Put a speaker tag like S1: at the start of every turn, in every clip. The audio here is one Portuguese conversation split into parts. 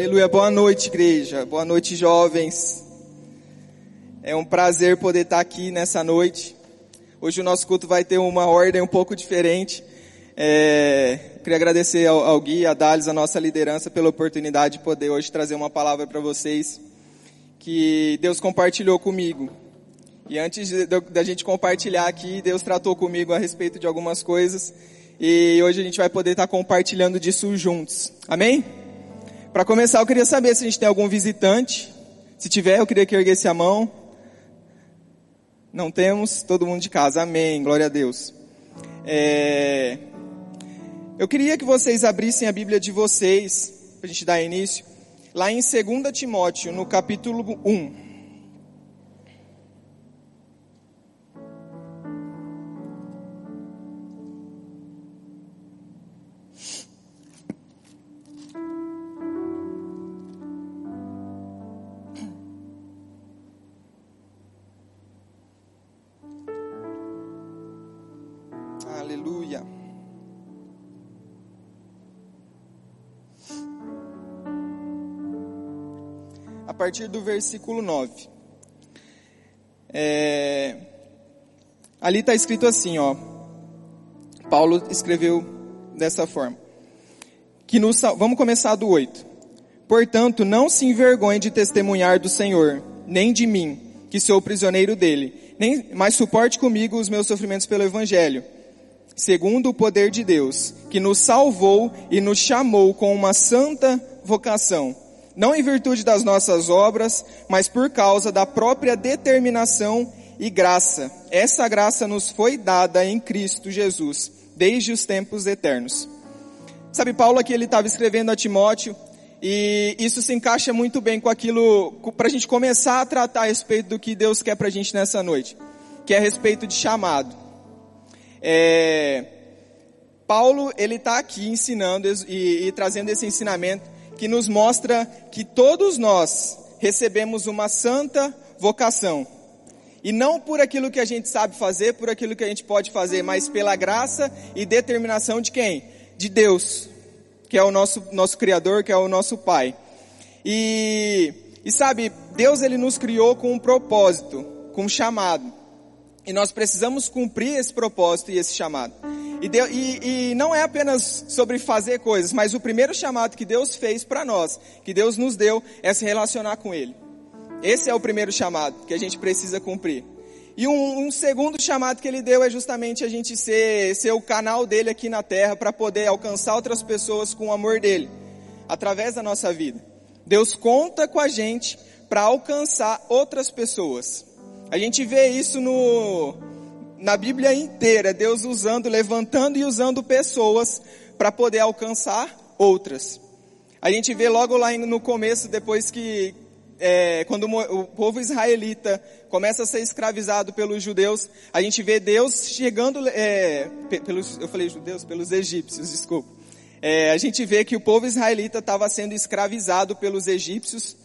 S1: Aleluia, boa noite, igreja. Boa noite, jovens. É um prazer poder estar aqui nessa noite. Hoje o nosso culto vai ter uma ordem um pouco diferente. É, queria agradecer ao, ao Gui, a Dales, a nossa liderança, pela oportunidade de poder hoje trazer uma palavra para vocês que Deus compartilhou comigo. E antes da gente compartilhar aqui, Deus tratou comigo a respeito de algumas coisas. E hoje a gente vai poder estar compartilhando disso juntos. Amém? Para começar, eu queria saber se a gente tem algum visitante. Se tiver, eu queria que erguesse a mão. Não temos, todo mundo de casa. Amém. Glória a Deus. É... Eu queria que vocês abrissem a Bíblia de vocês, para a gente dar início, lá em 2 Timóteo, no capítulo 1. Partir do versículo 9. É, ali está escrito assim, ó. Paulo escreveu dessa forma. Que nos, vamos começar do 8. Portanto, não se envergonhe de testemunhar do Senhor, nem de mim, que sou prisioneiro dele, nem, mas suporte comigo os meus sofrimentos pelo Evangelho, segundo o poder de Deus, que nos salvou e nos chamou com uma santa vocação não em virtude das nossas obras, mas por causa da própria determinação e graça. Essa graça nos foi dada em Cristo Jesus, desde os tempos eternos. Sabe, Paulo aqui ele estava escrevendo a Timóteo, e isso se encaixa muito bem com aquilo, para a gente começar a tratar a respeito do que Deus quer para a gente nessa noite, que é a respeito de chamado. É, Paulo, ele está aqui ensinando e, e trazendo esse ensinamento que nos mostra que todos nós recebemos uma santa vocação. E não por aquilo que a gente sabe fazer, por aquilo que a gente pode fazer, mas pela graça e determinação de quem? De Deus, que é o nosso, nosso Criador, que é o nosso Pai. E, e sabe, Deus ele nos criou com um propósito, com um chamado. E nós precisamos cumprir esse propósito e esse chamado. E, Deus, e, e, não é apenas sobre fazer coisas, mas o primeiro chamado que Deus fez para nós, que Deus nos deu, é se relacionar com Ele. Esse é o primeiro chamado que a gente precisa cumprir. E um, um segundo chamado que Ele deu é justamente a gente ser, ser o canal dele aqui na terra para poder alcançar outras pessoas com o amor dele, através da nossa vida. Deus conta com a gente para alcançar outras pessoas. A gente vê isso no, na Bíblia inteira, Deus usando, levantando e usando pessoas para poder alcançar outras. A gente vê logo lá no começo, depois que, é, quando o povo israelita começa a ser escravizado pelos judeus, a gente vê Deus chegando, é, pelos, eu falei judeus, pelos egípcios, desculpa. É, a gente vê que o povo israelita estava sendo escravizado pelos egípcios,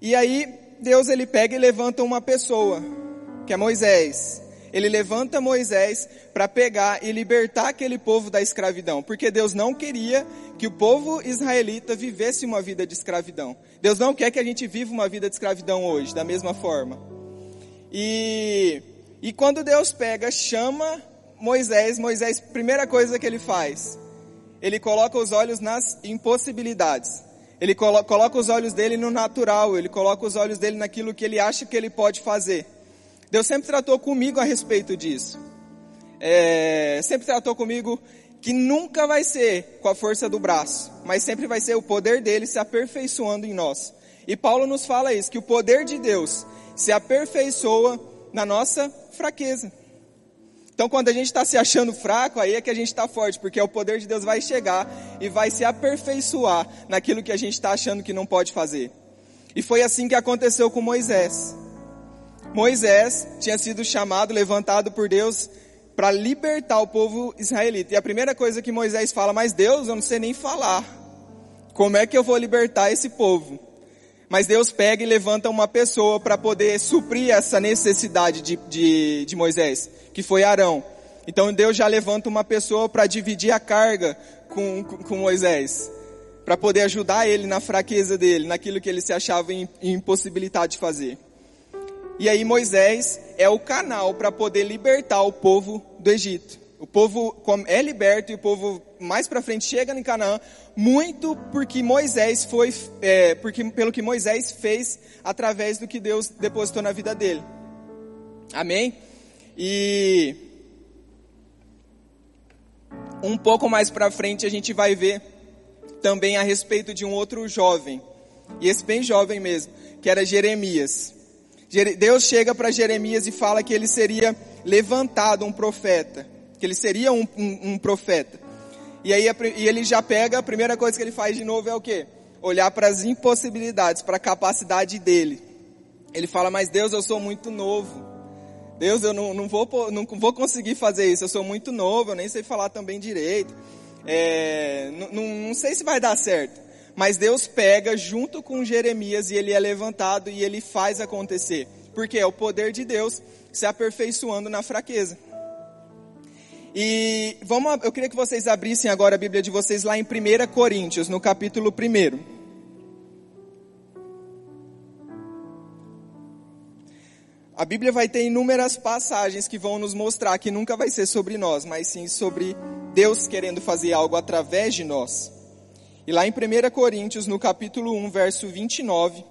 S1: e aí Deus ele pega e levanta uma pessoa, que é Moisés ele levanta Moisés para pegar e libertar aquele povo da escravidão, porque Deus não queria que o povo israelita vivesse uma vida de escravidão. Deus não quer que a gente viva uma vida de escravidão hoje, da mesma forma. E, e quando Deus pega, chama Moisés, Moisés, primeira coisa que ele faz, ele coloca os olhos nas impossibilidades. Ele coloca os olhos dele no natural, ele coloca os olhos dele naquilo que ele acha que ele pode fazer. Deus sempre tratou comigo a respeito disso. É, sempre tratou comigo que nunca vai ser com a força do braço, mas sempre vai ser o poder dele se aperfeiçoando em nós. E Paulo nos fala isso, que o poder de Deus se aperfeiçoa na nossa fraqueza. Então, quando a gente está se achando fraco, aí é que a gente está forte, porque o poder de Deus vai chegar e vai se aperfeiçoar naquilo que a gente está achando que não pode fazer. E foi assim que aconteceu com Moisés. Moisés tinha sido chamado, levantado por Deus para libertar o povo israelita. E a primeira coisa que Moisés fala, mas Deus, eu não sei nem falar. Como é que eu vou libertar esse povo? Mas Deus pega e levanta uma pessoa para poder suprir essa necessidade de, de, de Moisés, que foi Arão. Então Deus já levanta uma pessoa para dividir a carga com, com, com Moisés. para poder ajudar ele na fraqueza dele, naquilo que ele se achava impossibilidade de fazer. E aí Moisés é o canal para poder libertar o povo do Egito. O povo é liberto e o povo mais para frente chega em Canaã muito porque Moisés foi, é, porque pelo que Moisés fez através do que Deus depositou na vida dele. Amém? E um pouco mais para frente a gente vai ver também a respeito de um outro jovem, e esse bem jovem mesmo, que era Jeremias. Deus chega para Jeremias e fala que ele seria levantado um profeta que ele seria um, um, um profeta. E aí e ele já pega, a primeira coisa que ele faz de novo é o quê? Olhar para as impossibilidades, para a capacidade dele. Ele fala, mas Deus, eu sou muito novo. Deus, eu não, não, vou, não vou conseguir fazer isso, eu sou muito novo, eu nem sei falar também direito. É, não, não sei se vai dar certo. Mas Deus pega junto com Jeremias e ele é levantado e ele faz acontecer. Porque é o poder de Deus se aperfeiçoando na fraqueza. E vamos, eu queria que vocês abrissem agora a Bíblia de vocês lá em 1 Coríntios, no capítulo 1. A Bíblia vai ter inúmeras passagens que vão nos mostrar que nunca vai ser sobre nós, mas sim sobre Deus querendo fazer algo através de nós. E lá em 1 Coríntios, no capítulo 1, verso 29,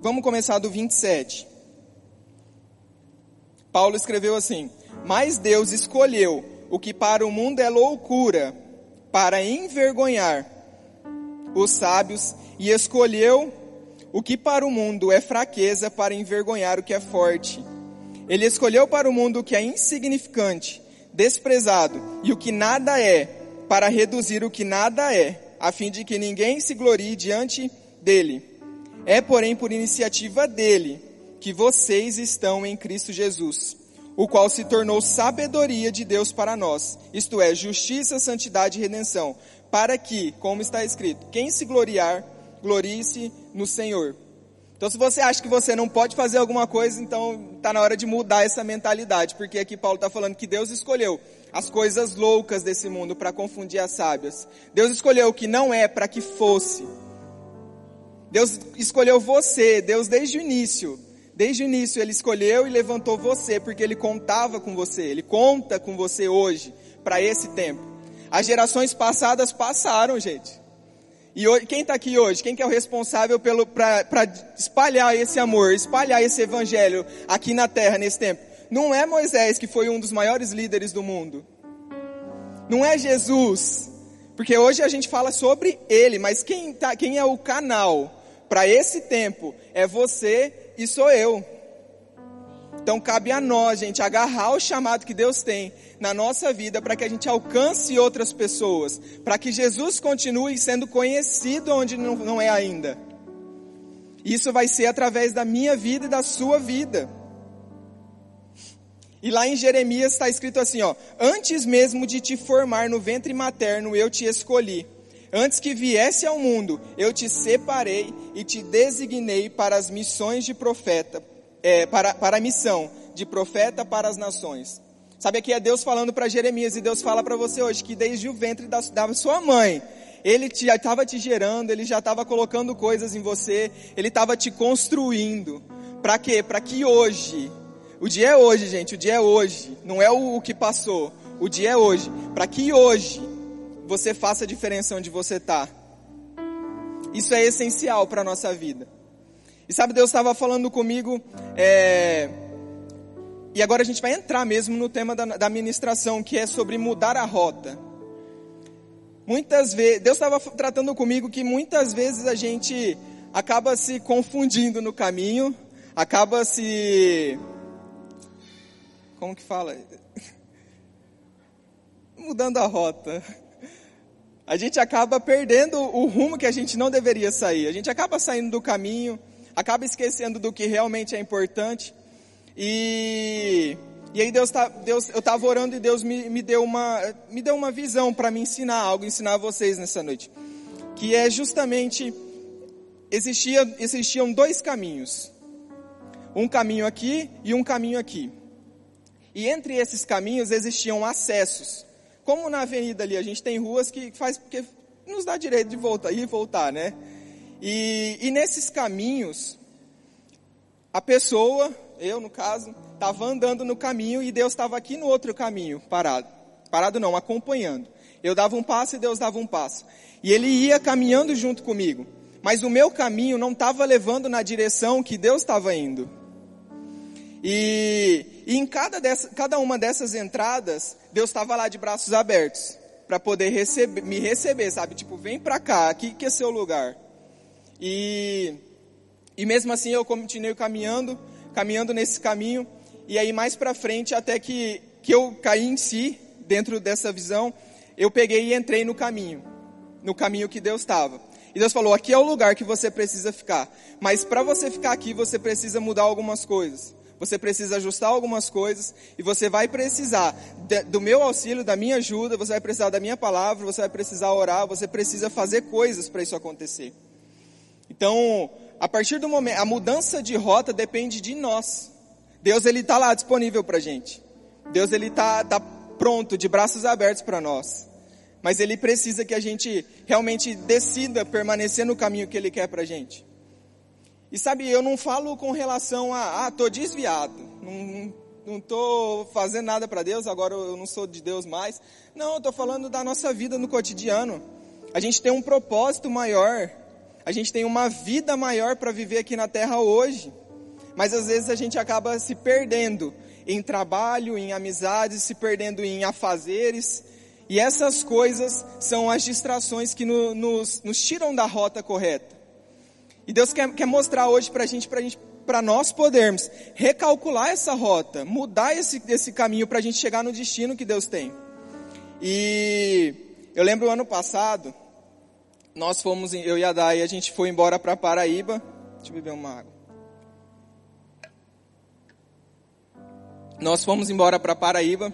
S1: vamos começar do 27. Paulo escreveu assim: Mas Deus escolheu o que para o mundo é loucura, para envergonhar os sábios, e escolheu o que para o mundo é fraqueza, para envergonhar o que é forte. Ele escolheu para o mundo o que é insignificante, desprezado, e o que nada é, para reduzir o que nada é, a fim de que ninguém se glorie diante dele. É, porém, por iniciativa dele que vocês estão em Cristo Jesus, o qual se tornou sabedoria de Deus para nós, isto é, justiça, santidade e redenção, para que, como está escrito, quem se gloriar, glorie-se no Senhor. Então, se você acha que você não pode fazer alguma coisa, então está na hora de mudar essa mentalidade, porque aqui Paulo está falando que Deus escolheu as coisas loucas desse mundo para confundir as sábias. Deus escolheu o que não é para que fosse. Deus escolheu você, Deus desde o início Desde o início ele escolheu e levantou você porque ele contava com você, ele conta com você hoje para esse tempo. As gerações passadas passaram, gente. E hoje, quem está aqui hoje? Quem que é o responsável para espalhar esse amor, espalhar esse evangelho aqui na terra nesse tempo? Não é Moisés que foi um dos maiores líderes do mundo. Não é Jesus, porque hoje a gente fala sobre ele, mas quem, tá, quem é o canal para esse tempo é você e sou eu. Então cabe a nós, gente, agarrar o chamado que Deus tem na nossa vida para que a gente alcance outras pessoas, para que Jesus continue sendo conhecido onde não, é ainda. Isso vai ser através da minha vida e da sua vida. E lá em Jeremias está escrito assim, ó: Antes mesmo de te formar no ventre materno, eu te escolhi Antes que viesse ao mundo, eu te separei e te designei para as missões de profeta, é, para, para a missão de profeta para as nações. Sabe aqui é Deus falando para Jeremias e Deus fala para você hoje que desde o ventre da, da sua mãe, ele já estava te gerando, ele já estava colocando coisas em você, ele estava te construindo. Para quê? Para que hoje, o dia é hoje, gente, o dia é hoje, não é o, o que passou, o dia é hoje. Para que hoje você faça a diferença onde você está. Isso é essencial para a nossa vida. E sabe, Deus estava falando comigo, é... e agora a gente vai entrar mesmo no tema da, da ministração, que é sobre mudar a rota. Muitas vezes, Deus estava tratando comigo que muitas vezes a gente acaba se confundindo no caminho, acaba se. Como que fala? Mudando a rota a gente acaba perdendo o rumo que a gente não deveria sair. A gente acaba saindo do caminho, acaba esquecendo do que realmente é importante. E, e aí Deus, tá, Deus eu estava orando e Deus me, me, deu uma, me deu uma visão para me ensinar algo, ensinar vocês nessa noite. Que é justamente, existia, existiam dois caminhos. Um caminho aqui e um caminho aqui. E entre esses caminhos existiam acessos. como na avenida ali a gente tem ruas que faz porque nos dá direito de voltar e voltar, né? E, e nesses caminhos, a pessoa, eu no caso, estava andando no caminho e Deus estava aqui no outro caminho, parado. Parado não, acompanhando. Eu dava um passo e Deus dava um passo. E Ele ia caminhando junto comigo. Mas o meu caminho não estava levando na direção que Deus estava indo. E, e em cada, dessa, cada uma dessas entradas, Deus estava lá de braços abertos para poder receber, me receber, sabe? Tipo, vem para cá, aqui que é seu lugar. E, e mesmo assim eu continuei caminhando, caminhando nesse caminho. E aí mais para frente, até que, que eu caí em si, dentro dessa visão, eu peguei e entrei no caminho, no caminho que Deus estava. E Deus falou: aqui é o lugar que você precisa ficar. Mas para você ficar aqui, você precisa mudar algumas coisas. Você precisa ajustar algumas coisas e você vai precisar de, do meu auxílio, da minha ajuda, você vai precisar da minha palavra, você vai precisar orar, você precisa fazer coisas para isso acontecer. Então, a partir do momento, a mudança de rota depende de nós. Deus ele está lá disponível para gente. Deus ele está tá pronto, de braços abertos para nós. Mas ele precisa que a gente realmente decida permanecer no caminho que ele quer para gente. E sabe, eu não falo com relação a, ah, tô desviado, não, não tô fazendo nada para Deus, agora eu não sou de Deus mais. Não, eu tô falando da nossa vida no cotidiano. A gente tem um propósito maior, a gente tem uma vida maior para viver aqui na terra hoje. Mas às vezes a gente acaba se perdendo em trabalho, em amizades, se perdendo em afazeres. E essas coisas são as distrações que no, nos, nos tiram da rota correta. E Deus quer, quer mostrar hoje para a gente, para nós podermos recalcular essa rota, mudar esse, esse caminho para a gente chegar no destino que Deus tem. E eu lembro o ano passado, nós fomos, eu e a Dai, a gente foi embora para Paraíba. Deixa eu beber uma água. Nós fomos embora para Paraíba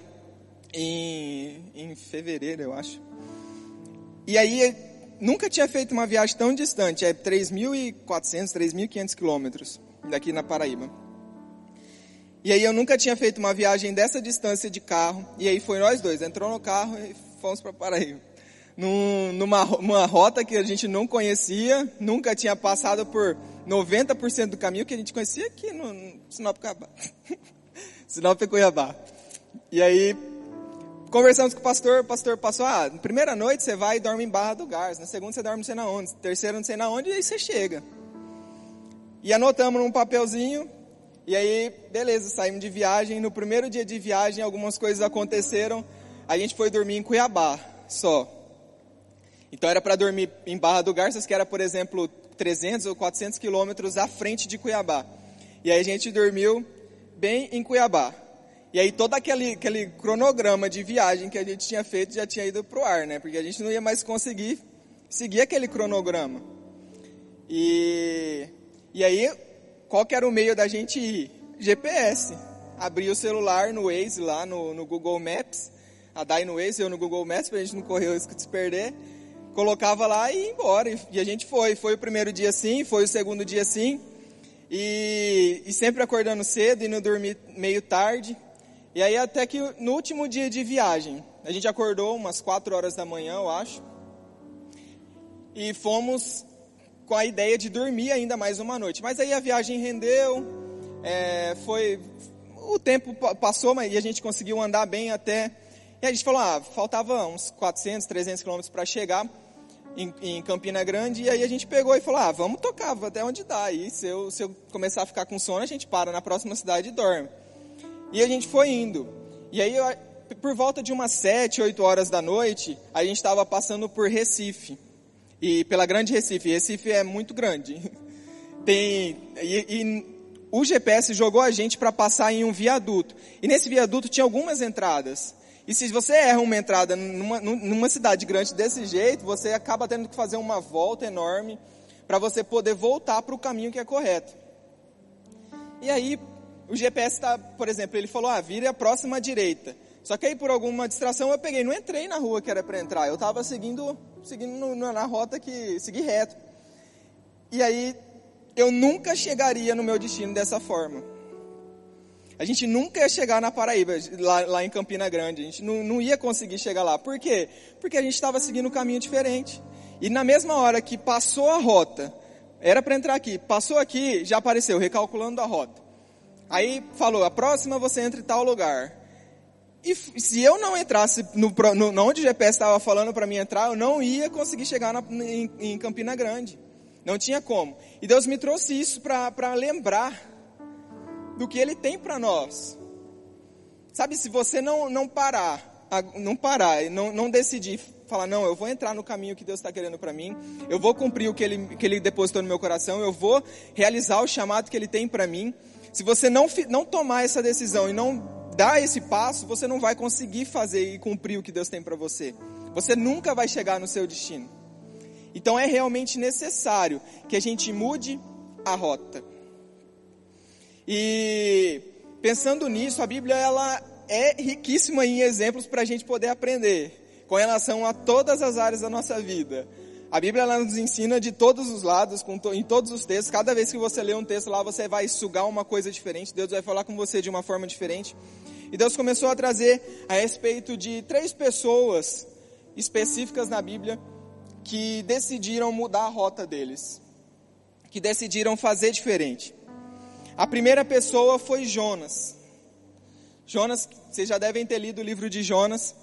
S1: em, em fevereiro, eu acho. E aí nunca tinha feito uma viagem tão distante, é 3.400, 3.500 quilômetros daqui na Paraíba. E aí eu nunca tinha feito uma viagem dessa distância de carro, e aí foi nós dois, entrou no carro e fomos para Paraíba. Num, numa uma rota que a gente não conhecia, nunca tinha passado por 90% do caminho que a gente conhecia aqui no, no Sinop Cuiabá. Sinop Cuiabá. E aí Conversamos com o pastor, o pastor passou, ah, primeira noite você vai e dorme em Barra do Gás, na segunda você dorme não sei na onde, terceira não sei na onde, e aí você chega. E anotamos num papelzinho, e aí, beleza, saímos de viagem, no primeiro dia de viagem algumas coisas aconteceram, a gente foi dormir em Cuiabá, só. Então era para dormir em Barra do Garças, que era, por exemplo, 300 ou 400 quilômetros à frente de Cuiabá. E aí a gente dormiu bem em Cuiabá. E aí todo aquele, aquele cronograma de viagem que a gente tinha feito já tinha ido para o ar, né? Porque a gente não ia mais conseguir seguir aquele cronograma. E, e aí, qual que era o meio da gente ir? GPS. Abrir o celular no Waze lá, no, no Google Maps. A Dai no Waze, eu no Google Maps, para a gente não correr o risco de se perder. Colocava lá e ia embora. E a gente foi. Foi o primeiro dia sim, foi o segundo dia sim. E, e sempre acordando cedo, e não dormir meio tarde. E aí até que no último dia de viagem, a gente acordou umas 4 horas da manhã, eu acho. E fomos com a ideia de dormir ainda mais uma noite. Mas aí a viagem rendeu, é, foi o tempo passou, mas a gente conseguiu andar bem até. E a gente falou, ah, faltava uns 400, 300 quilômetros para chegar em, em, Campina Grande. E aí a gente pegou e falou, ah, vamos tocar até onde dá. E se eu, se eu começar a ficar com sono, a gente para na próxima cidade e dorme. E a gente foi indo. E aí, por volta de umas sete, oito horas da noite, a gente estava passando por Recife. E pela Grande Recife. Recife é muito grande. Tem, e, e o GPS jogou a gente para passar em um viaduto. E nesse viaduto tinha algumas entradas. E se você erra uma entrada numa, numa cidade grande desse jeito, você acaba tendo que fazer uma volta enorme para você poder voltar para o caminho que é correto. E aí, o GPS está, por exemplo, ele falou, ah, vire a próxima direita. Só que aí por alguma distração eu peguei, não entrei na rua que era para entrar, eu estava seguindo, seguindo na rota que segui reto. E aí eu nunca chegaria no meu destino dessa forma. A gente nunca ia chegar na Paraíba, lá, lá em Campina Grande. A gente não, não ia conseguir chegar lá. Por quê? Porque a gente estava seguindo um caminho diferente. E na mesma hora que passou a rota, era para entrar aqui, passou aqui, já apareceu, recalculando a rota. Aí falou, a próxima você entra em tal lugar. E se eu não entrasse no, no onde o GPS estava falando para mim entrar, eu não ia conseguir chegar na, em, em, Campina Grande. Não tinha como. E Deus me trouxe isso para lembrar do que Ele tem para nós. Sabe, se você não, não parar, não parar, não, não decidir falar, não, eu vou entrar no caminho que Deus está querendo para mim, eu vou cumprir o que ele, que ele depositou no meu coração, eu vou realizar o chamado que Ele tem para mim. Se você não, não tomar essa decisão e não dar esse passo, você não vai conseguir fazer e cumprir o que Deus tem para você. Você nunca vai chegar no seu destino. Então é realmente necessário que a gente mude a rota. E pensando nisso, a Bíblia ela é riquíssima em exemplos para a gente poder aprender com relação a todas as áreas da nossa vida. A Bíblia ela nos ensina de todos os lados, em todos os textos. Cada vez que você lê um texto lá, você vai sugar uma coisa diferente. Deus vai falar com você de uma forma diferente. E Deus começou a trazer a respeito de três pessoas específicas na Bíblia que decidiram mudar a rota deles, que decidiram fazer diferente. A primeira pessoa foi Jonas. Jonas, vocês já devem ter lido o livro de Jonas.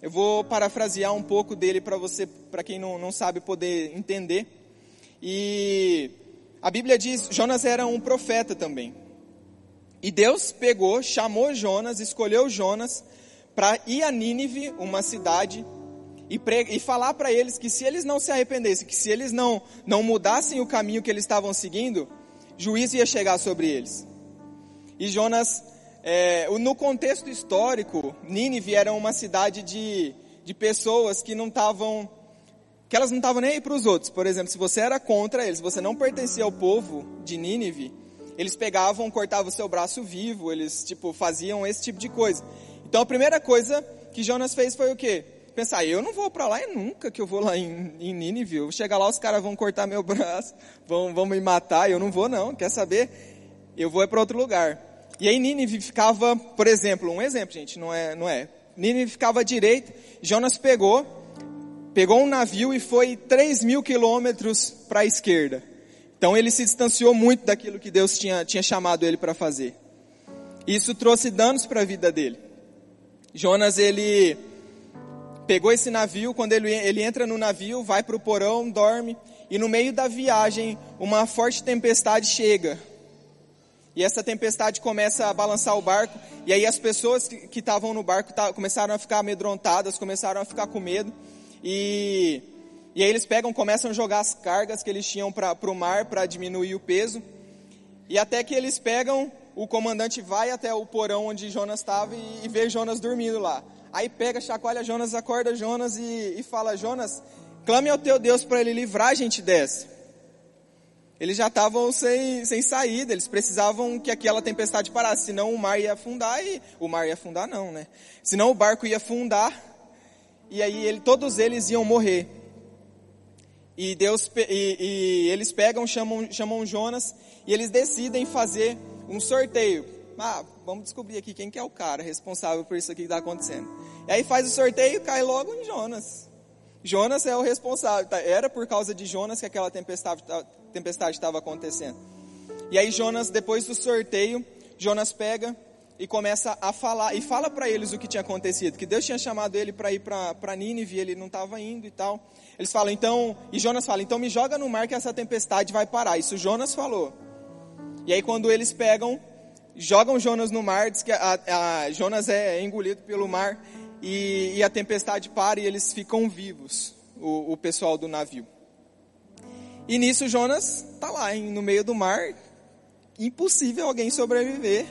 S1: Eu vou parafrasear um pouco dele para você, para quem não, não sabe poder entender. E a Bíblia diz, Jonas era um profeta também. E Deus pegou, chamou Jonas, escolheu Jonas para ir a Nínive, uma cidade, e, e falar para eles que se eles não se arrependessem, que se eles não, não mudassem o caminho que eles estavam seguindo, juízo ia chegar sobre eles. E Jonas, é, no contexto histórico, Nínive era uma cidade de, de pessoas que não estavam, que elas não estavam nem aí para os outros. Por exemplo, se você era contra eles, você não pertencia ao povo de Nínive, eles pegavam, cortavam o seu braço vivo, eles, tipo, faziam esse tipo de coisa. Então a primeira coisa que Jonas fez foi o quê? Pensar, eu não vou para lá e nunca que eu vou lá em, em Nínive. Eu chegar lá, os caras vão cortar meu braço, vão, vão me matar, eu não vou não, quer saber? Eu vou é para outro lugar. E aí Nínive ficava, por exemplo, um exemplo, gente, não é, não é. Nínive ficava à direita, Jonas pegou, pegou um navio e foi 3 mil quilômetros para a esquerda. Então ele se distanciou muito daquilo que Deus tinha, tinha chamado ele para fazer. Isso trouxe danos para a vida dele. Jonas, ele pegou esse navio, quando ele, ele entra no navio, vai para o porão, dorme, e no meio da viagem, uma forte tempestade chega. E essa tempestade começa a balançar o barco, e aí as pessoas que estavam no barco começaram a ficar amedrontadas, começaram a ficar com medo, e e aí eles pegam, começam a jogar as cargas que eles tinham para o mar para diminuir o peso. E até que eles pegam, o comandante vai até o porão onde Jonas estava e, e, vê Jonas dormindo lá. Aí pega, chacoalha Jonas, acorda Jonas e, e fala: Jonas, clame ao teu Deus para ele livrar a gente dessa. Eles já estavam sem, sem saída, eles precisavam que aquela tempestade parasse, senão o mar ia afundar e. O mar ia afundar, não, né? Senão o barco ia afundar e aí ele, todos eles iam morrer. E, Deus, e, e eles pegam, chamam, chamam Jonas e eles decidem fazer um sorteio. Ah, vamos descobrir aqui quem que é o cara responsável por isso aqui que está acontecendo. Aí faz o sorteio e cai logo em Jonas. Jonas é o responsável. Tá? Era por causa de Jonas que aquela tempestade estava acontecendo. E aí Jonas, depois do sorteio, Jonas pega e começa a falar, e fala para eles o que tinha acontecido, que Deus tinha chamado ele para ir para Nínive, ele não estava indo e tal. Eles falam, então, e Jonas fala, então me joga no mar que essa tempestade vai parar. Isso Jonas falou. E aí quando eles pegam, jogam Jonas no mar, diz que a, a Jonas é engolido pelo mar, e, e, a tempestade para e eles ficam vivos, o, o pessoal do navio. E nisso Jonas está lá, no meio do mar, impossível alguém sobreviver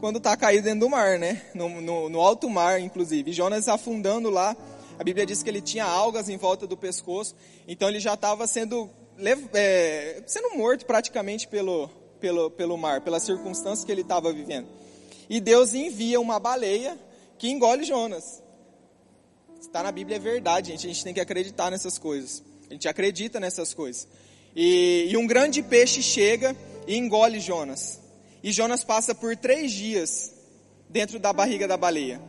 S1: quando está caído dentro do mar, né? No, no, no, alto mar, inclusive. E Jonas afundando lá, a Bíblia diz que ele tinha algas em volta do pescoço, então ele já estava sendo, é, sendo morto praticamente pelo, pelo, pelo mar, pelas circunstâncias que ele estava vivendo. E Deus envia uma baleia que engole Jonas. Está na Bíblia, é verdade, gente. A gente tem que acreditar nessas coisas. A gente acredita nessas coisas. E, e um grande peixe chega e engole Jonas. E Jonas passa por três dias dentro da barriga da baleia.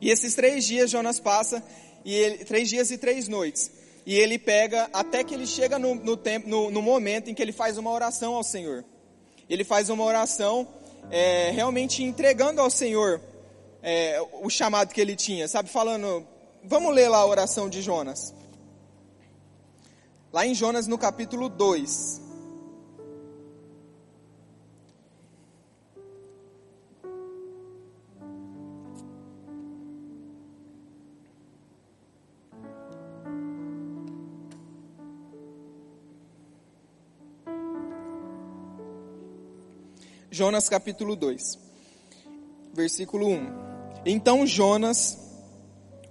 S1: E esses três dias Jonas passa, e ele, três dias e três noites. E ele pega, até que ele chega no, no, tempo, no, no momento em que ele faz uma oração ao Senhor. Ele faz uma oração é, realmente entregando ao Senhor é, o chamado que ele tinha, sabe? Falando, vamos ler lá a oração de Jonas. Lá em Jonas no capítulo 2. Jonas capítulo 2, versículo 1. Então Jonas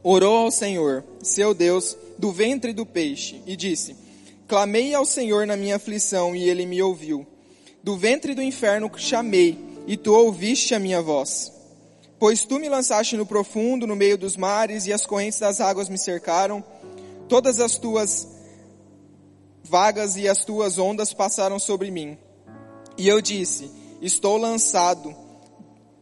S1: orou ao Senhor, seu Deus, do ventre do peixe, e disse: Clamei ao Senhor na minha aflição, e ele me ouviu. Do ventre do inferno chamei, e tu ouviste a minha voz. Pois tu me lançaste no profundo, no meio dos mares, e as correntes das águas me cercaram. Todas as tuas vagas e as tuas ondas passaram sobre mim. E eu disse: estou lançado,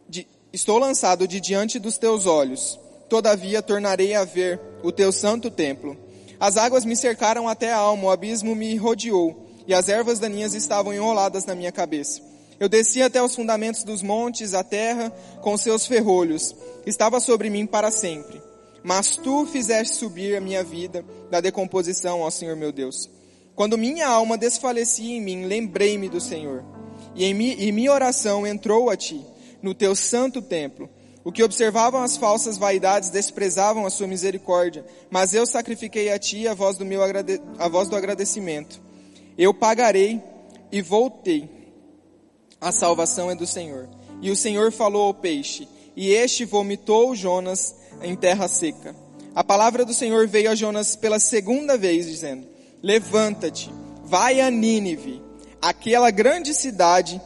S1: de, estou lançado de diante dos teus olhos. Todavia tornarei a ver o teu santo templo. As águas me cercaram até a alma, o abismo me rodeou, e as ervas daninhas estavam enroladas na minha cabeça. Eu desci até os fundamentos dos montes, a terra, com seus ferrolhos, estava sobre mim para sempre. Mas tu fizeste subir a minha vida da decomposição, ó Senhor meu Deus. Quando minha alma desfalecia em mim, lembrei-me do Senhor e em mi, e minha oração entrou a ti, no teu santo templo. O que observavam as falsas vaidades desprezavam a sua misericórdia, mas eu sacrifiquei a ti a voz do meu agrade, a voz do agradecimento. Eu pagarei e voltei. A salvação é do Senhor. E o Senhor falou ao peixe, e este vomitou Jonas em terra seca. A palavra do Senhor veio a Jonas pela segunda vez, dizendo: Levanta-te, vai a Nínive aquela grande cidade,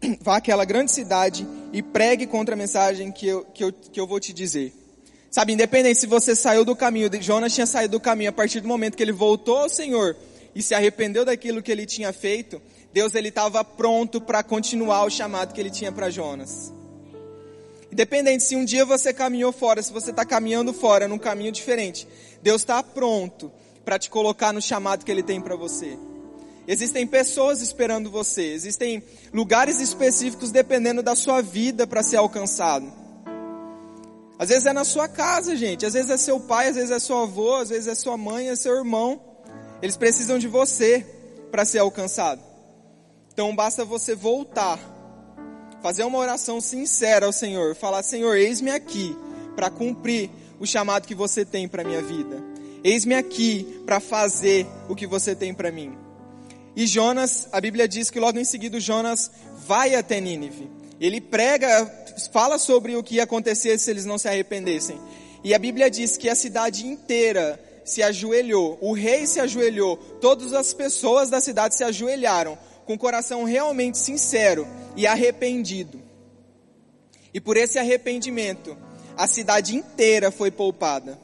S1: vá àquela grande cidade e pregue contra a mensagem que eu, que eu, que eu vou te dizer. Sabe, independente se você saiu do caminho, Jonas tinha saído do caminho a partir do momento que ele voltou ao Senhor e se arrependeu daquilo que ele tinha feito, Deus ele estava pronto para continuar o chamado que ele tinha para Jonas. Independente se um dia você caminhou fora, se você está caminhando fora num caminho diferente, Deus está pronto para te colocar no chamado que Ele tem para você. Existem pessoas esperando você, existem lugares específicos dependendo da sua vida para ser alcançado. Às vezes é na sua casa, gente, às vezes é seu pai, às vezes é seu avô, às vezes é sua mãe, é seu irmão. Eles precisam de você para ser alcançado. Então basta você voltar, fazer uma oração sincera ao Senhor, falar: Senhor, eis-me aqui para cumprir o chamado que você tem para minha vida. Eis-me aqui para fazer o que você tem para mim. E Jonas, a Bíblia diz que logo em seguida Jonas vai até Nínive. Ele prega, fala sobre o que ia acontecer se eles não se arrependessem. E a Bíblia diz que a cidade inteira se ajoelhou, o rei se ajoelhou, todas as pessoas da cidade se ajoelharam, com o coração realmente sincero e arrependido. E por esse arrependimento, a cidade inteira foi poupada.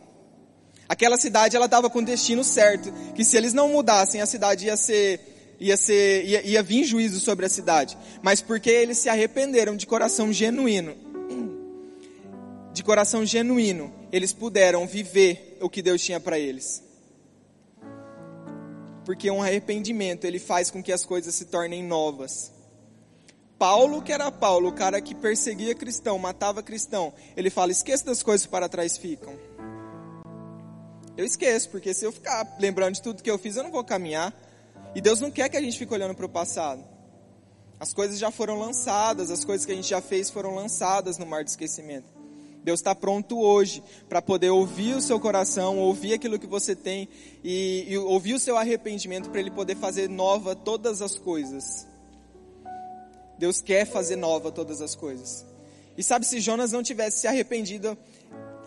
S1: Aquela cidade ela estava com o destino certo, que se eles não mudassem, a cidade ia ser ia, ser, ia, ia vir juízo sobre a cidade, mas porque eles se arrependeram de coração genuíno. De coração genuíno, eles puderam viver o que Deus tinha para eles. Porque um arrependimento, ele faz com que as coisas se tornem novas. Paulo, que era Paulo, o cara que perseguia cristão, matava cristão, ele fala: esqueça das coisas que para trás ficam. Eu esqueço, porque se eu ficar lembrando de tudo que eu fiz, eu não vou caminhar. E Deus não quer que a gente fique olhando para o passado. As coisas já foram lançadas, as coisas que a gente já fez foram lançadas no mar de esquecimento. Deus está pronto hoje para poder ouvir o seu coração, ouvir aquilo que você tem e, e ouvir o seu arrependimento para Ele poder fazer nova todas as coisas. Deus quer fazer nova todas as coisas. E sabe, se Jonas não tivesse se arrependido,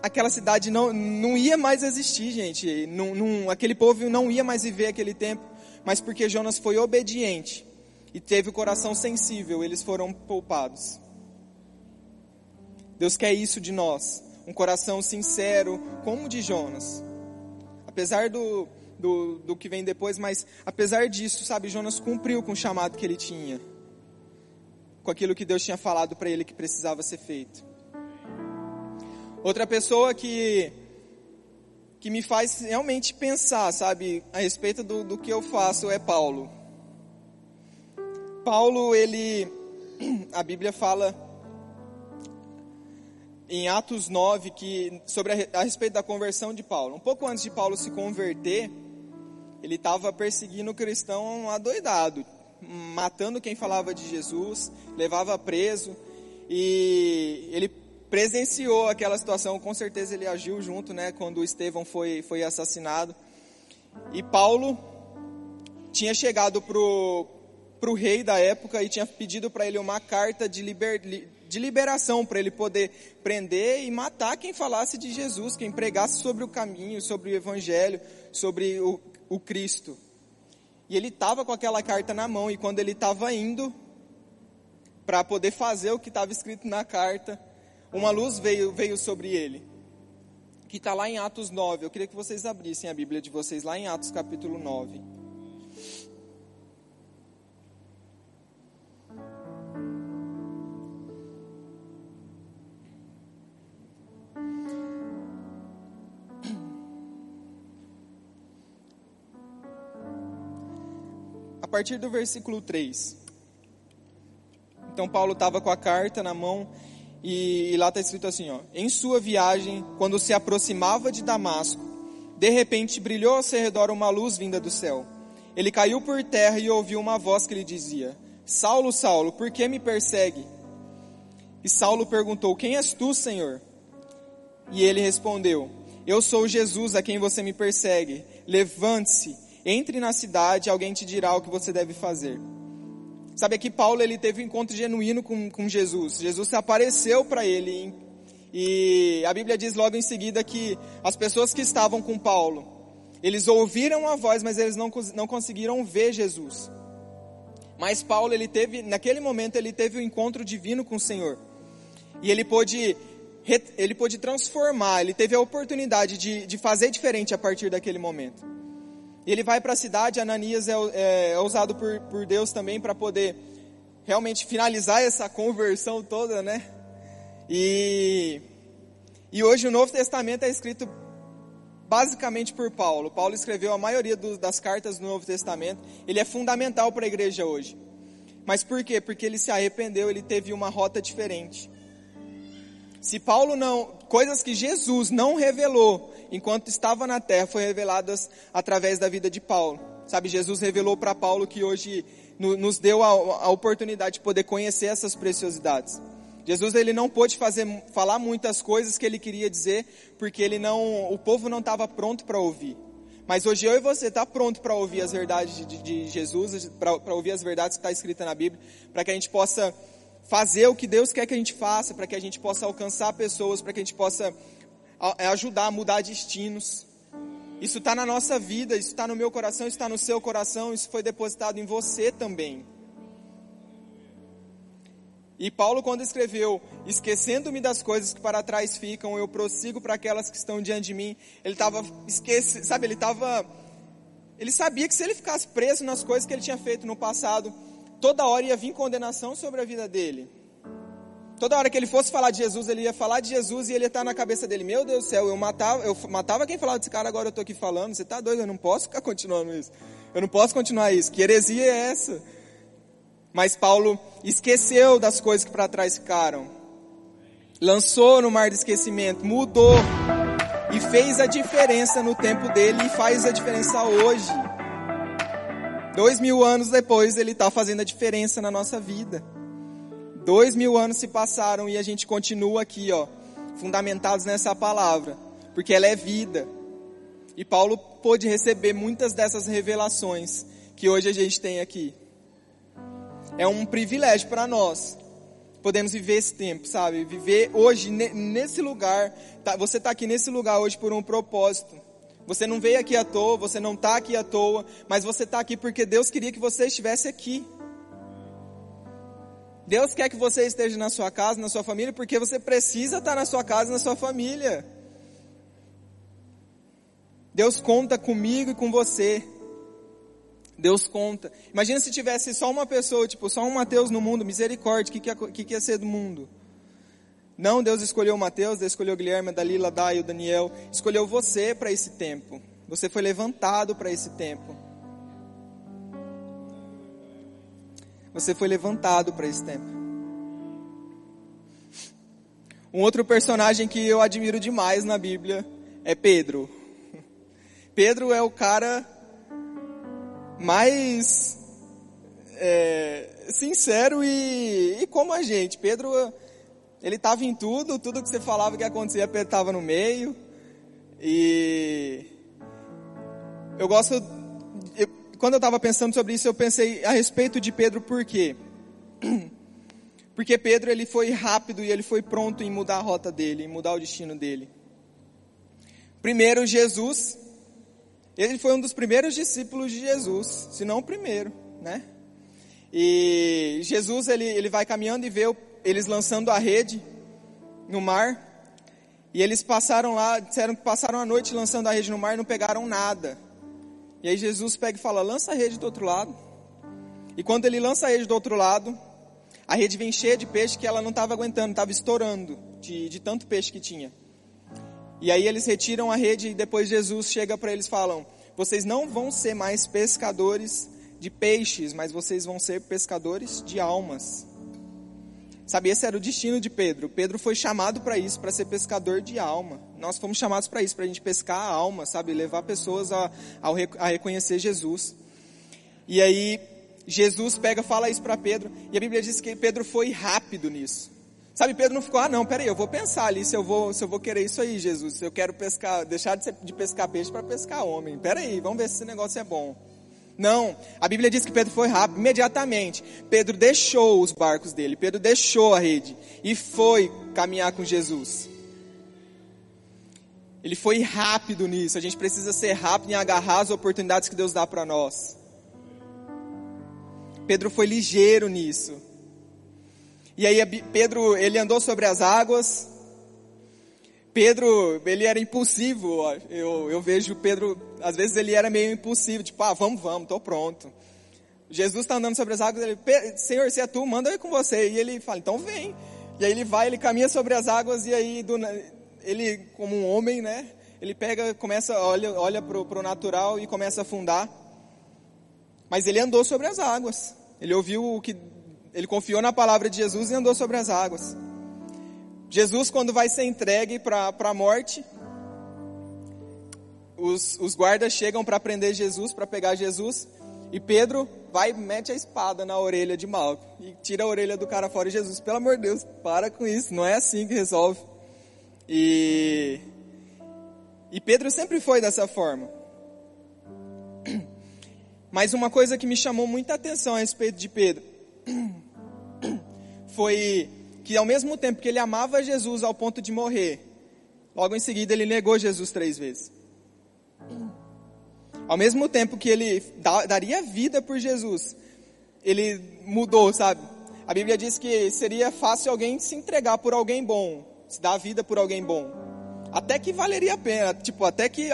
S1: aquela cidade não, não ia mais existir, gente. Não, não, aquele povo não ia mais viver aquele tempo mas porque Jonas foi obediente e teve o coração sensível, eles foram poupados. Deus quer isso de nós, um coração sincero, como o de Jonas. Apesar do, do, do que vem depois, mas apesar disso, sabe, Jonas cumpriu com o chamado que ele tinha. com aquilo que Deus tinha falado para ele que precisava ser feito. Outra pessoa que que me faz realmente pensar, sabe, a respeito do, do que eu faço é Paulo. Paulo, ele, a Bíblia fala em Atos 9 que sobre a, a respeito da conversão de Paulo. Um pouco antes de Paulo se converter, ele estava perseguindo o cristão adoidado, matando quem falava de Jesus, levava preso e ele presenciou aquela situação, com certeza ele agiu junto, né, quando Estevão foi, foi assassinado. E Paulo tinha chegado pro pro rei da época e tinha pedido para ele uma carta de, liber, de liberação para ele poder prender e matar quem falasse de Jesus, quem pregasse sobre o caminho, sobre o evangelho, sobre o, o Cristo. E ele estava com aquela carta na mão e quando ele estava indo para poder fazer o que estava escrito na carta, uma luz veio, veio sobre ele, que está lá em Atos 9. Eu queria que vocês abrissem a Bíblia de vocês lá em Atos capítulo 9. A partir do versículo 3. Então Paulo estava com a carta na mão e, lá está escrito assim, ó: Em sua viagem, quando se aproximava de Damasco, de repente brilhou ao seu redor uma luz vinda do céu. Ele caiu por terra e ouviu uma voz que lhe dizia: Saulo, Saulo, por que me persegue? E Saulo perguntou: Quem és tu, Senhor? E ele respondeu: Eu sou Jesus a quem você me persegue. Levante-se, entre na cidade, alguém te dirá o que você deve fazer. Sabe, aqui Paulo ele teve um encontro genuíno com, com Jesus. Jesus apareceu para ele. E a Bíblia diz logo em seguida que as pessoas que estavam com Paulo, eles ouviram a voz, mas eles não, não conseguiram ver Jesus. Mas Paulo, ele teve, naquele momento, ele teve um encontro divino com o Senhor. E ele pôde, ele pôde transformar, ele teve a oportunidade de, de fazer diferente a partir daquele momento. Ele vai para a cidade, Ananias é, é, é, usado por, por Deus também para poder realmente finalizar essa conversão toda, né? E, e hoje o Novo Testamento é escrito basicamente por Paulo. Paulo escreveu a maioria do, das cartas do Novo Testamento. Ele é fundamental para a igreja hoje. Mas por quê? Porque ele se arrependeu, ele teve uma rota diferente. Se Paulo não, coisas que Jesus não revelou enquanto estava na terra, foram reveladas através da vida de Paulo. Sabe, Jesus revelou para Paulo que hoje nos deu a, a, oportunidade de poder conhecer essas preciosidades. Jesus ele não pôde fazer, falar muitas coisas que ele queria dizer, porque ele não, o povo não estava pronto para ouvir. Mas hoje eu e você está pronto para ouvir as verdades de, de Jesus, para ouvir as verdades que está escrita na Bíblia, para que a gente possa fazer o que Deus quer que a gente faça, para que a gente possa alcançar pessoas, para que a gente possa ajudar a mudar destinos. Isso está na nossa vida, isso está no meu coração, isso está no seu coração, isso foi depositado em você também. E Paulo, quando escreveu, esquecendo-me das coisas que para trás ficam, eu prossigo para aquelas que estão diante de mim, ele estava esquecendo, sabe, ele estava, ele sabia que se ele ficasse preso nas coisas que ele tinha feito no passado, toda hora ia vir condenação sobre a vida dele. Toda hora que ele fosse falar de Jesus, ele ia falar de Jesus e ele ia estar na cabeça dele, meu Deus do céu, eu matava, eu matava quem falava desse cara, agora eu estou aqui falando, você está doido, eu não posso ficar continuando isso. Eu não posso continuar isso, que heresia é essa? Mas Paulo esqueceu das coisas que para trás ficaram. Lançou no mar de esquecimento, mudou e fez a diferença no tempo dele e faz a diferença hoje. Dois mil anos depois, ele está fazendo a diferença na nossa vida. Dois mil anos se passaram e a gente continua aqui, ó, fundamentados nessa palavra, porque ela é vida. E Paulo pôde receber muitas dessas revelações que hoje a gente tem aqui. É um privilégio para nós. Podemos viver esse tempo, sabe? Viver hoje nesse lugar. Tá, você está aqui nesse lugar hoje por um propósito. Você não veio aqui à toa, você não está aqui à toa, mas você está aqui porque Deus queria que você estivesse aqui. Deus quer que você esteja na sua casa, na sua família, porque você precisa estar na sua casa, na sua família. Deus conta comigo e com você. Deus conta. Imagina se tivesse só uma pessoa, tipo, só um Mateus no mundo, misericórdia, o que, que, ia, que, ia ser do mundo? Não, Deus escolheu Mateus, Deus escolheu Guilherme, Dalila, a Dai, o Daniel, escolheu você para esse tempo. Você foi levantado para esse tempo. Você foi levantado para esse tempo. Um outro personagem que eu admiro demais na Bíblia é Pedro. Pedro é o cara mais é, sincero e, e, como a gente. Pedro, ele estava em tudo, tudo que você falava que acontecia, Pedro estava no meio. E eu gosto, eu, quando eu estava pensando sobre isso, eu pensei a respeito de Pedro, por quê? Porque Pedro ele foi rápido e ele foi pronto em mudar a rota dele, em mudar o destino dele. Primeiro, Jesus, ele foi um dos primeiros discípulos de Jesus, se não o primeiro, né? E Jesus ele, ele vai caminhando e vê eles lançando a rede no mar. E eles passaram lá, disseram que passaram a noite lançando a rede no mar e não pegaram nada. E aí Jesus pega e fala: lança a rede do outro lado. E quando ele lança a rede do outro lado, a rede vem cheia de peixe que ela não estava aguentando, estava estourando de, de tanto peixe que tinha. E aí eles retiram a rede e depois Jesus chega para eles e falam: vocês não vão ser mais pescadores de peixes, mas vocês vão ser pescadores de almas. Sabe, esse era o destino de Pedro. Pedro foi chamado para isso, para ser pescador de alma. Nós fomos chamados para isso, para a gente pescar a alma, sabe, levar pessoas a, a, reconhecer Jesus. E aí Jesus pega, fala isso para Pedro, e a Bíblia diz que Pedro foi rápido nisso. Sabe, Pedro não ficou, ah não, peraí, eu vou pensar ali se eu vou, se eu vou querer isso aí, Jesus. Se eu quero pescar, deixar de, ser, de pescar peixe para pescar homem. Peraí, vamos ver se esse negócio é bom. Não, a Bíblia diz que Pedro foi rápido, imediatamente. Pedro deixou os barcos dele, Pedro deixou a rede e foi caminhar com Jesus. Ele foi rápido nisso. A gente precisa ser rápido em agarrar as oportunidades que Deus dá para nós. Pedro foi ligeiro nisso. E aí Pedro, ele andou sobre as águas. Pedro, ele era impulsivo. Eu, eu vejo Pedro, às vezes ele era meio impulsivo, tipo, ah, vamos, vamos, tô pronto. Jesus está andando sobre as águas, ele, Senhor, se é tu, manda eu ir com você. E ele fala, então vem. E aí ele vai, ele caminha sobre as águas e aí do, ele, como um homem, né? Ele pega, começa, olha, olha pro, pro natural e começa a afundar. Mas ele andou sobre as águas. Ele ouviu o que ele confiou na palavra de Jesus e andou sobre as águas. Jesus, quando vai ser entregue para a morte, os, os guardas chegam para prender Jesus, para pegar Jesus, e Pedro vai e mete a espada na orelha de Malco e tira a orelha do cara fora. E Jesus, pelo amor de Deus, para com isso, não é assim que resolve. E, e Pedro sempre foi dessa forma. Mas uma coisa que me chamou muita atenção a respeito de Pedro foi que ao mesmo tempo que ele amava Jesus ao ponto de morrer, logo em seguida ele negou Jesus três vezes. Ao mesmo tempo que ele daria vida por Jesus, ele mudou, sabe? A Bíblia diz que seria fácil alguém se entregar por alguém bom, se dar vida por alguém bom. Até que valeria a pena, tipo, até que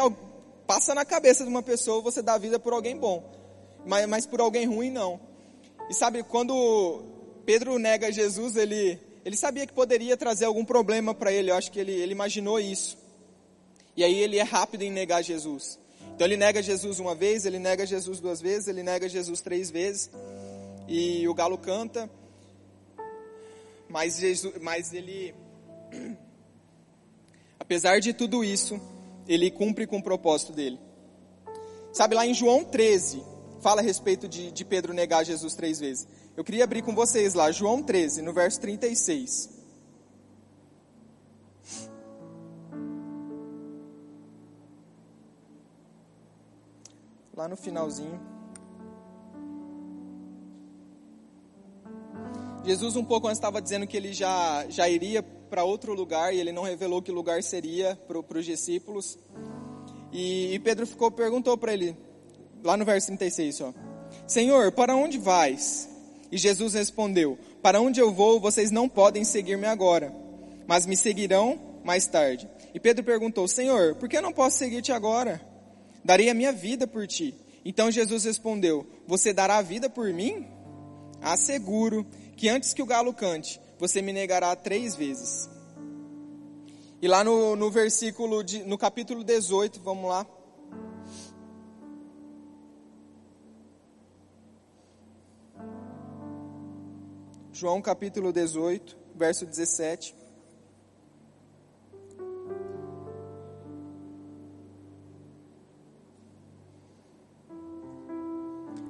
S1: passa na cabeça de uma pessoa você dar vida por alguém bom. Mas, mas por alguém ruim não. E sabe, quando Pedro nega Jesus, ele, ele sabia que poderia trazer algum problema para ele, eu acho que ele, ele imaginou isso. E aí ele é rápido em negar Jesus. Então ele nega Jesus uma vez, ele nega Jesus duas vezes, ele nega Jesus três vezes. E o galo canta. Mas, Jesus, mas ele, apesar de tudo isso, ele cumpre com o propósito dele. Sabe lá em João 13, fala a respeito de, de Pedro negar Jesus três vezes. Eu queria abrir com vocês lá, João 13, no verso 36. Lá no finalzinho. Jesus um pouco antes estava dizendo que ele já, já iria para outro lugar e ele não revelou que lugar seria para os discípulos. E, e Pedro ficou perguntou para ele, lá no verso 36, ó. Senhor, para onde vais? E Jesus respondeu: Para onde eu vou, vocês não podem seguir-me agora, mas me seguirão mais tarde. E Pedro perguntou: Senhor, por que eu não posso seguir-te agora? Darei a minha vida por ti. Então Jesus respondeu: Você dará a vida por mim? Asseguro que antes que o galo cante, você me negará três vezes. E lá no, no versículo, de, no capítulo 18, vamos lá. João capítulo 18, verso 17.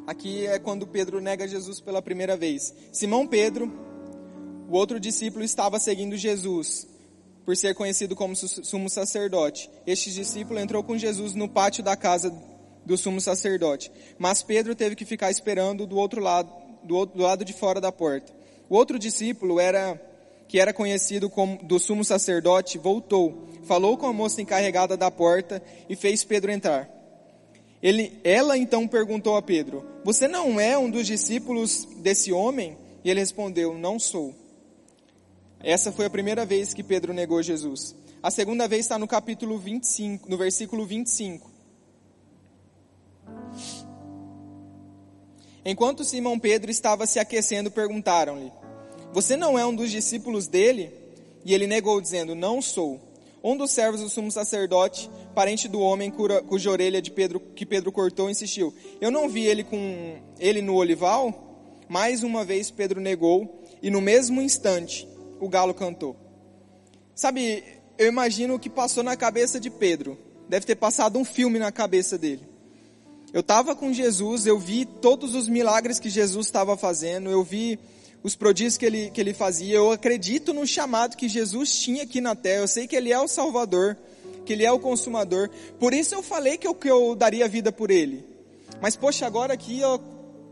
S1: Aqui é quando Pedro nega Jesus pela primeira vez. Simão Pedro, o outro discípulo, estava seguindo Jesus, por ser conhecido como sumo sacerdote. Este discípulo entrou com Jesus no pátio da casa do sumo sacerdote. Mas Pedro teve que ficar esperando do outro lado, do, outro, do lado de fora da porta. O outro discípulo era que era conhecido como do sumo sacerdote, voltou, falou com a moça encarregada da porta e fez Pedro entrar. Ele, ela então perguntou a Pedro: Você não é um dos discípulos desse homem? E ele respondeu: Não sou. Essa foi a primeira vez que Pedro negou Jesus. A segunda vez está no capítulo 25, no versículo 25. Enquanto Simão Pedro estava se aquecendo, perguntaram-lhe: Você não é um dos discípulos dele? E ele negou, dizendo: Não sou. Um dos servos do sumo sacerdote, parente do homem cuja, orelha de Pedro, que Pedro cortou, insistiu: Eu não vi ele com ele no olival? Mais uma vez Pedro negou, e no mesmo instante o galo cantou. Sabe, eu imagino o que passou na cabeça de Pedro. Deve ter passado um filme na cabeça dele. Eu estava com Jesus, eu vi todos os milagres que Jesus estava fazendo, eu vi os prodígios que ele, que ele fazia. Eu acredito no chamado que Jesus tinha aqui na terra. Eu sei que ele é o Salvador, que ele é o consumador. Por isso eu falei que eu, que eu daria vida por ele. Mas poxa, agora aqui eu,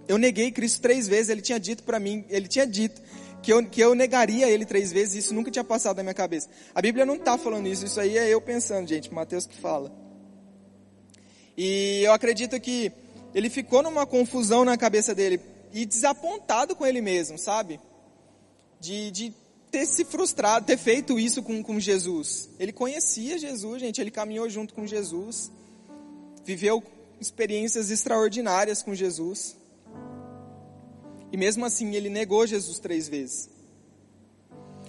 S1: eu neguei Cristo três vezes. Ele tinha dito para mim, ele tinha dito que eu, que eu negaria ele três vezes. Isso nunca tinha passado na minha cabeça. A Bíblia não está falando isso. Isso aí é eu pensando, gente. Mateus que fala. E eu acredito que ele ficou numa confusão na cabeça dele e desapontado com ele mesmo, sabe? De, de ter se frustrado, ter feito isso com, com Jesus. Ele conhecia Jesus, gente, ele caminhou junto com Jesus, viveu experiências extraordinárias com Jesus. E mesmo assim, ele negou Jesus três vezes.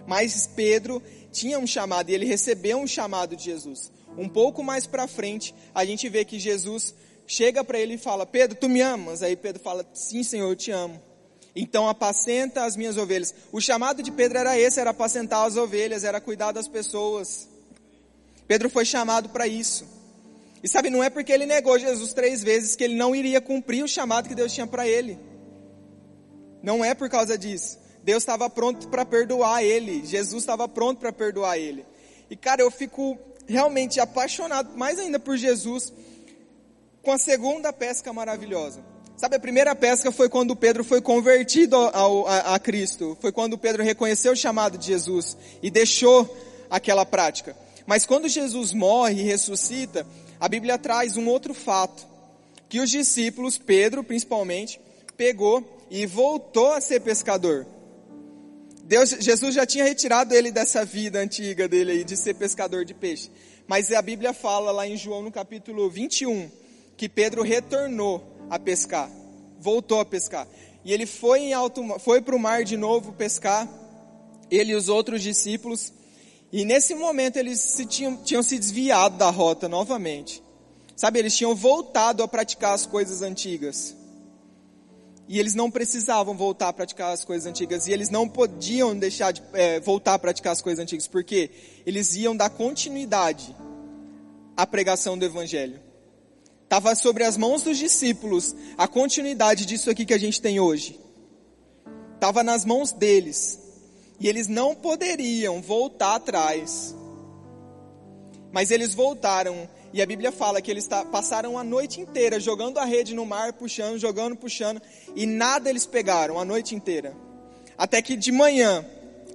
S1: Mas Pedro tinha um chamado e ele recebeu um chamado de Jesus. Um pouco mais para frente, a gente vê que Jesus chega para ele e fala: Pedro, tu me amas? Aí Pedro fala: Sim, Senhor, eu te amo. Então apacenta as minhas ovelhas. O chamado de Pedro era esse, era apacentar as ovelhas, era cuidar das pessoas. Pedro foi chamado para isso. E sabe, não é porque ele negou Jesus três vezes que ele não iria cumprir o chamado que Deus tinha para ele. Não é por causa disso. Deus estava pronto para perdoar ele. Jesus estava pronto para perdoar ele. E cara, eu fico realmente apaixonado mais ainda por Jesus com a segunda pesca maravilhosa. Sabe, a primeira pesca foi quando Pedro foi convertido ao, a, a Cristo. Foi quando Pedro reconheceu o chamado de Jesus e deixou aquela prática. Mas quando Jesus morre e ressuscita, a Bíblia traz um outro fato. Que os discípulos, Pedro principalmente, pegou e voltou a ser pescador. Deus, Jesus já tinha retirado ele dessa vida antiga dele aí, de ser pescador de peixe. Mas a Bíblia fala lá em João no capítulo 21, que Pedro retornou a pescar, voltou a pescar. E ele foi em alto, foi para o mar de novo pescar, ele e os outros discípulos. E nesse momento eles se tinham, tinham se desviado da rota novamente. Sabe, eles tinham voltado a praticar as coisas antigas. E eles não precisavam voltar a praticar as coisas antigas. E eles não podiam deixar de é, voltar a praticar as coisas antigas. Porque eles iam dar continuidade à pregação do Evangelho. Estava sobre as mãos dos discípulos a continuidade disso aqui que a gente tem hoje. Estava nas mãos deles. E eles não poderiam voltar atrás. Mas eles voltaram. E a Bíblia fala que eles passaram a noite inteira jogando a rede no mar, puxando, jogando, puxando. E nada eles pegaram a noite inteira. Até que de manhã,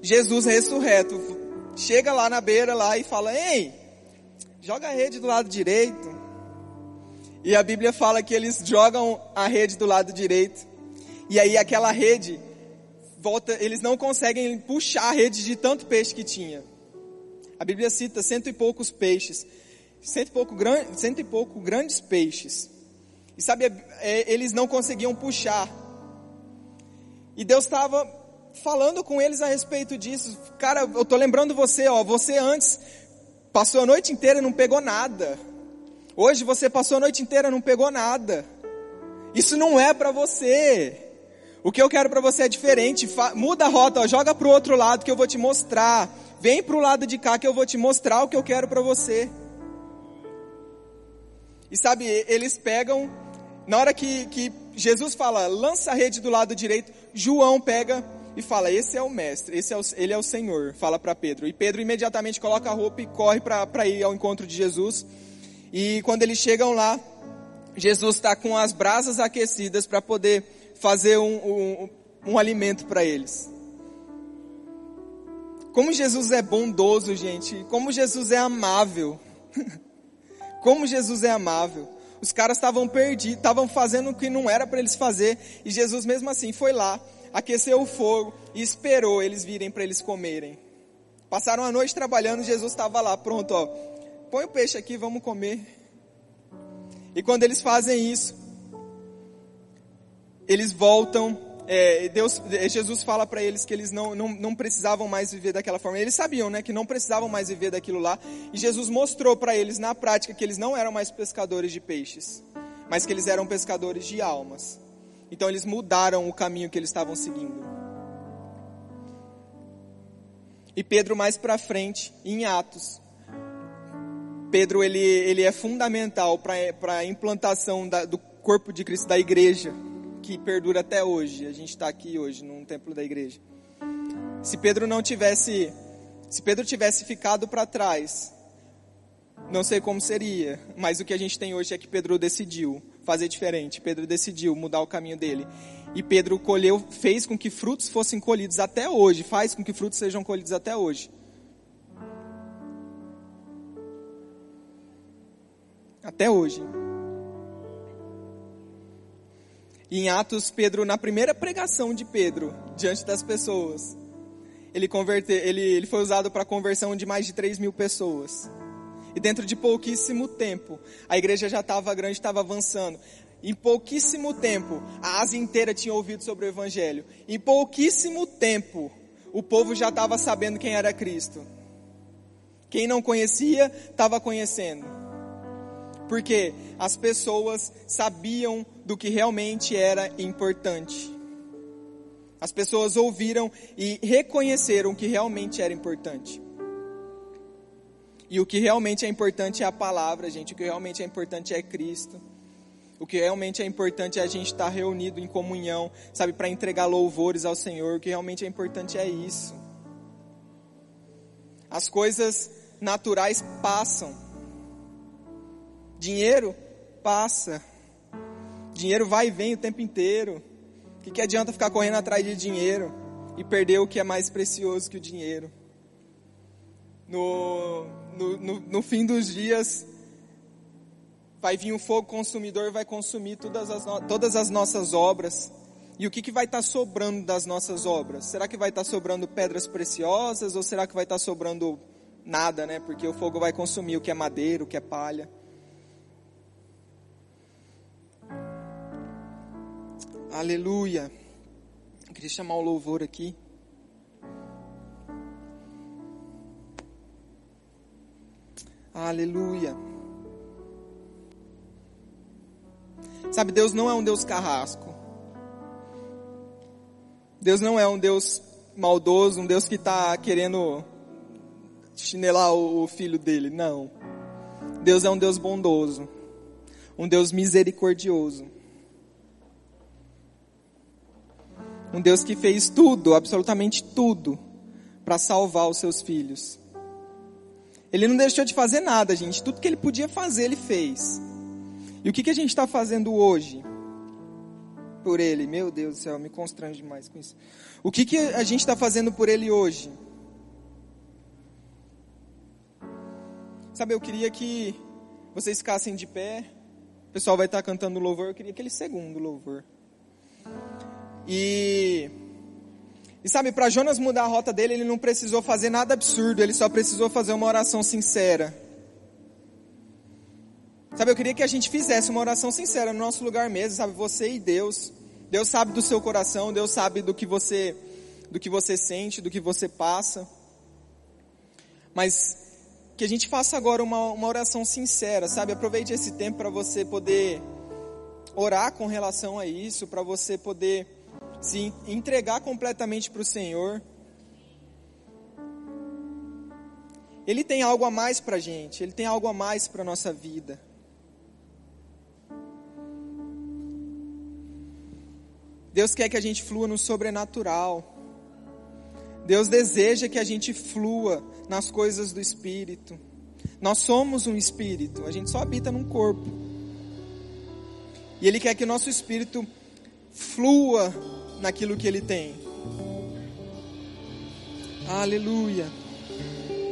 S1: Jesus ressurreto chega lá na beira lá e fala: Ei, joga a rede do lado direito. E a Bíblia fala que eles jogam a rede do lado direito. E aí aquela rede volta, eles não conseguem puxar a rede de tanto peixe que tinha. A Bíblia cita cento e poucos peixes, cento e pouco, cento e pouco grandes peixes. E sabe, é, eles não conseguiam puxar. E Deus estava falando com eles a respeito disso. Cara, eu tô lembrando você, ó, você antes passou a noite inteira e não pegou nada. Hoje você passou a noite inteira não pegou nada. Isso não é para você. O que eu quero para você é diferente. Muda a rota, ó, joga pro outro lado que eu vou te mostrar. Vem pro lado de cá que eu vou te mostrar o que eu quero para você. E sabe, eles pegam, na hora que, que Jesus fala, lança a rede do lado direito, João pega e fala, esse é o mestre, esse é o, ele é o Senhor, fala para Pedro. E Pedro imediatamente coloca a roupa e corre para ir ao encontro de Jesus. E quando eles chegam lá, Jesus está com as brasas aquecidas para poder fazer um, um, um alimento para eles. Como Jesus é bondoso, gente. Como Jesus é amável. Como Jesus é amável. Os caras estavam perdidos, estavam fazendo o que não era para eles fazer. E Jesus mesmo assim foi lá, aqueceu o fogo e esperou eles virem para eles comerem. Passaram a noite trabalhando, Jesus estava lá, pronto, ó põe o peixe aqui, vamos comer. E quando eles fazem isso, eles voltam, é, Deus, Jesus fala para eles que eles não, não, não precisavam mais viver daquela forma. Eles sabiam, né, que não precisavam mais viver daquilo lá. E Jesus mostrou para eles na prática que eles não eram mais pescadores de peixes, mas que eles eram pescadores de almas. Então eles mudaram o caminho que eles estavam seguindo. E Pedro mais para frente, em Atos, Pedro ele, ele é fundamental para a implantação da, do corpo de Cristo, da igreja, que perdura até hoje. A gente está aqui hoje num templo da igreja. Se Pedro não tivesse, se Pedro tivesse ficado para trás, não sei como seria, mas o que a gente tem hoje é que Pedro decidiu fazer diferente. Pedro decidiu mudar o caminho dele. E Pedro colheu, fez com que frutos fossem colhidos até hoje, faz com que frutos sejam colhidos até hoje. Até hoje. E em Atos, Pedro, na primeira pregação de Pedro, diante das pessoas, ele, converte, ele, ele foi usado para a conversão de mais de 3 mil pessoas. E dentro de pouquíssimo tempo, a igreja já estava grande, estava avançando. Em pouquíssimo tempo, a Ásia inteira tinha ouvido sobre o Evangelho. Em pouquíssimo tempo, o povo já estava sabendo quem era Cristo. Quem não conhecia, estava conhecendo. Porque as pessoas sabiam do que realmente era importante. As pessoas ouviram e reconheceram o que realmente era importante. E o que realmente é importante é a palavra, gente. O que realmente é importante é Cristo. O que realmente é importante é a gente estar reunido em comunhão, sabe, para entregar louvores ao Senhor. O que realmente é importante é isso. As coisas naturais passam. Dinheiro passa. Dinheiro vai e vem o tempo inteiro. O que, que adianta ficar correndo atrás de dinheiro e perder o que é mais precioso que o dinheiro? No, no, no, no fim dos dias, vai vir um fogo consumidor, vai consumir todas as, todas as nossas obras. E o que, que vai estar tá sobrando das nossas obras? Será que vai estar tá sobrando pedras preciosas ou será que vai estar tá sobrando nada, né? Porque o fogo vai consumir o que é madeira, o que é palha. Aleluia. Eu queria chamar o louvor aqui. Aleluia. Sabe, Deus não é um Deus carrasco. Deus não é um Deus maldoso, um Deus que está querendo chinelar o filho dele. Não. Deus é um Deus bondoso. Um Deus misericordioso. Um Deus que fez tudo, absolutamente tudo, para salvar os seus filhos. Ele não deixou de fazer nada, gente. Tudo que ele podia fazer, ele fez. E o que, que a gente está fazendo hoje? Por ele, meu Deus do céu, me constrange demais com isso. O que, que a gente está fazendo por ele hoje? Sabe, eu queria que vocês ficassem de pé. O pessoal vai estar tá cantando louvor. Eu queria aquele segundo louvor. E, e sabe, para Jonas mudar a rota dele, ele não precisou fazer nada absurdo, ele só precisou fazer uma oração sincera. Sabe, eu queria que a gente fizesse uma oração sincera no nosso lugar mesmo, sabe? Você e Deus. Deus sabe do seu coração, Deus sabe do que você, do que você sente, do que você passa. Mas que a gente faça agora uma, uma oração sincera, sabe? Aproveite esse tempo para você poder orar com relação a isso, para você poder se entregar completamente para o Senhor. Ele tem algo a mais para a gente, Ele tem algo a mais para a nossa vida. Deus quer que a gente flua no sobrenatural. Deus deseja que a gente flua nas coisas do Espírito. Nós somos um Espírito, a gente só habita num corpo. E Ele quer que o nosso Espírito flua naquilo que Ele tem. Aleluia.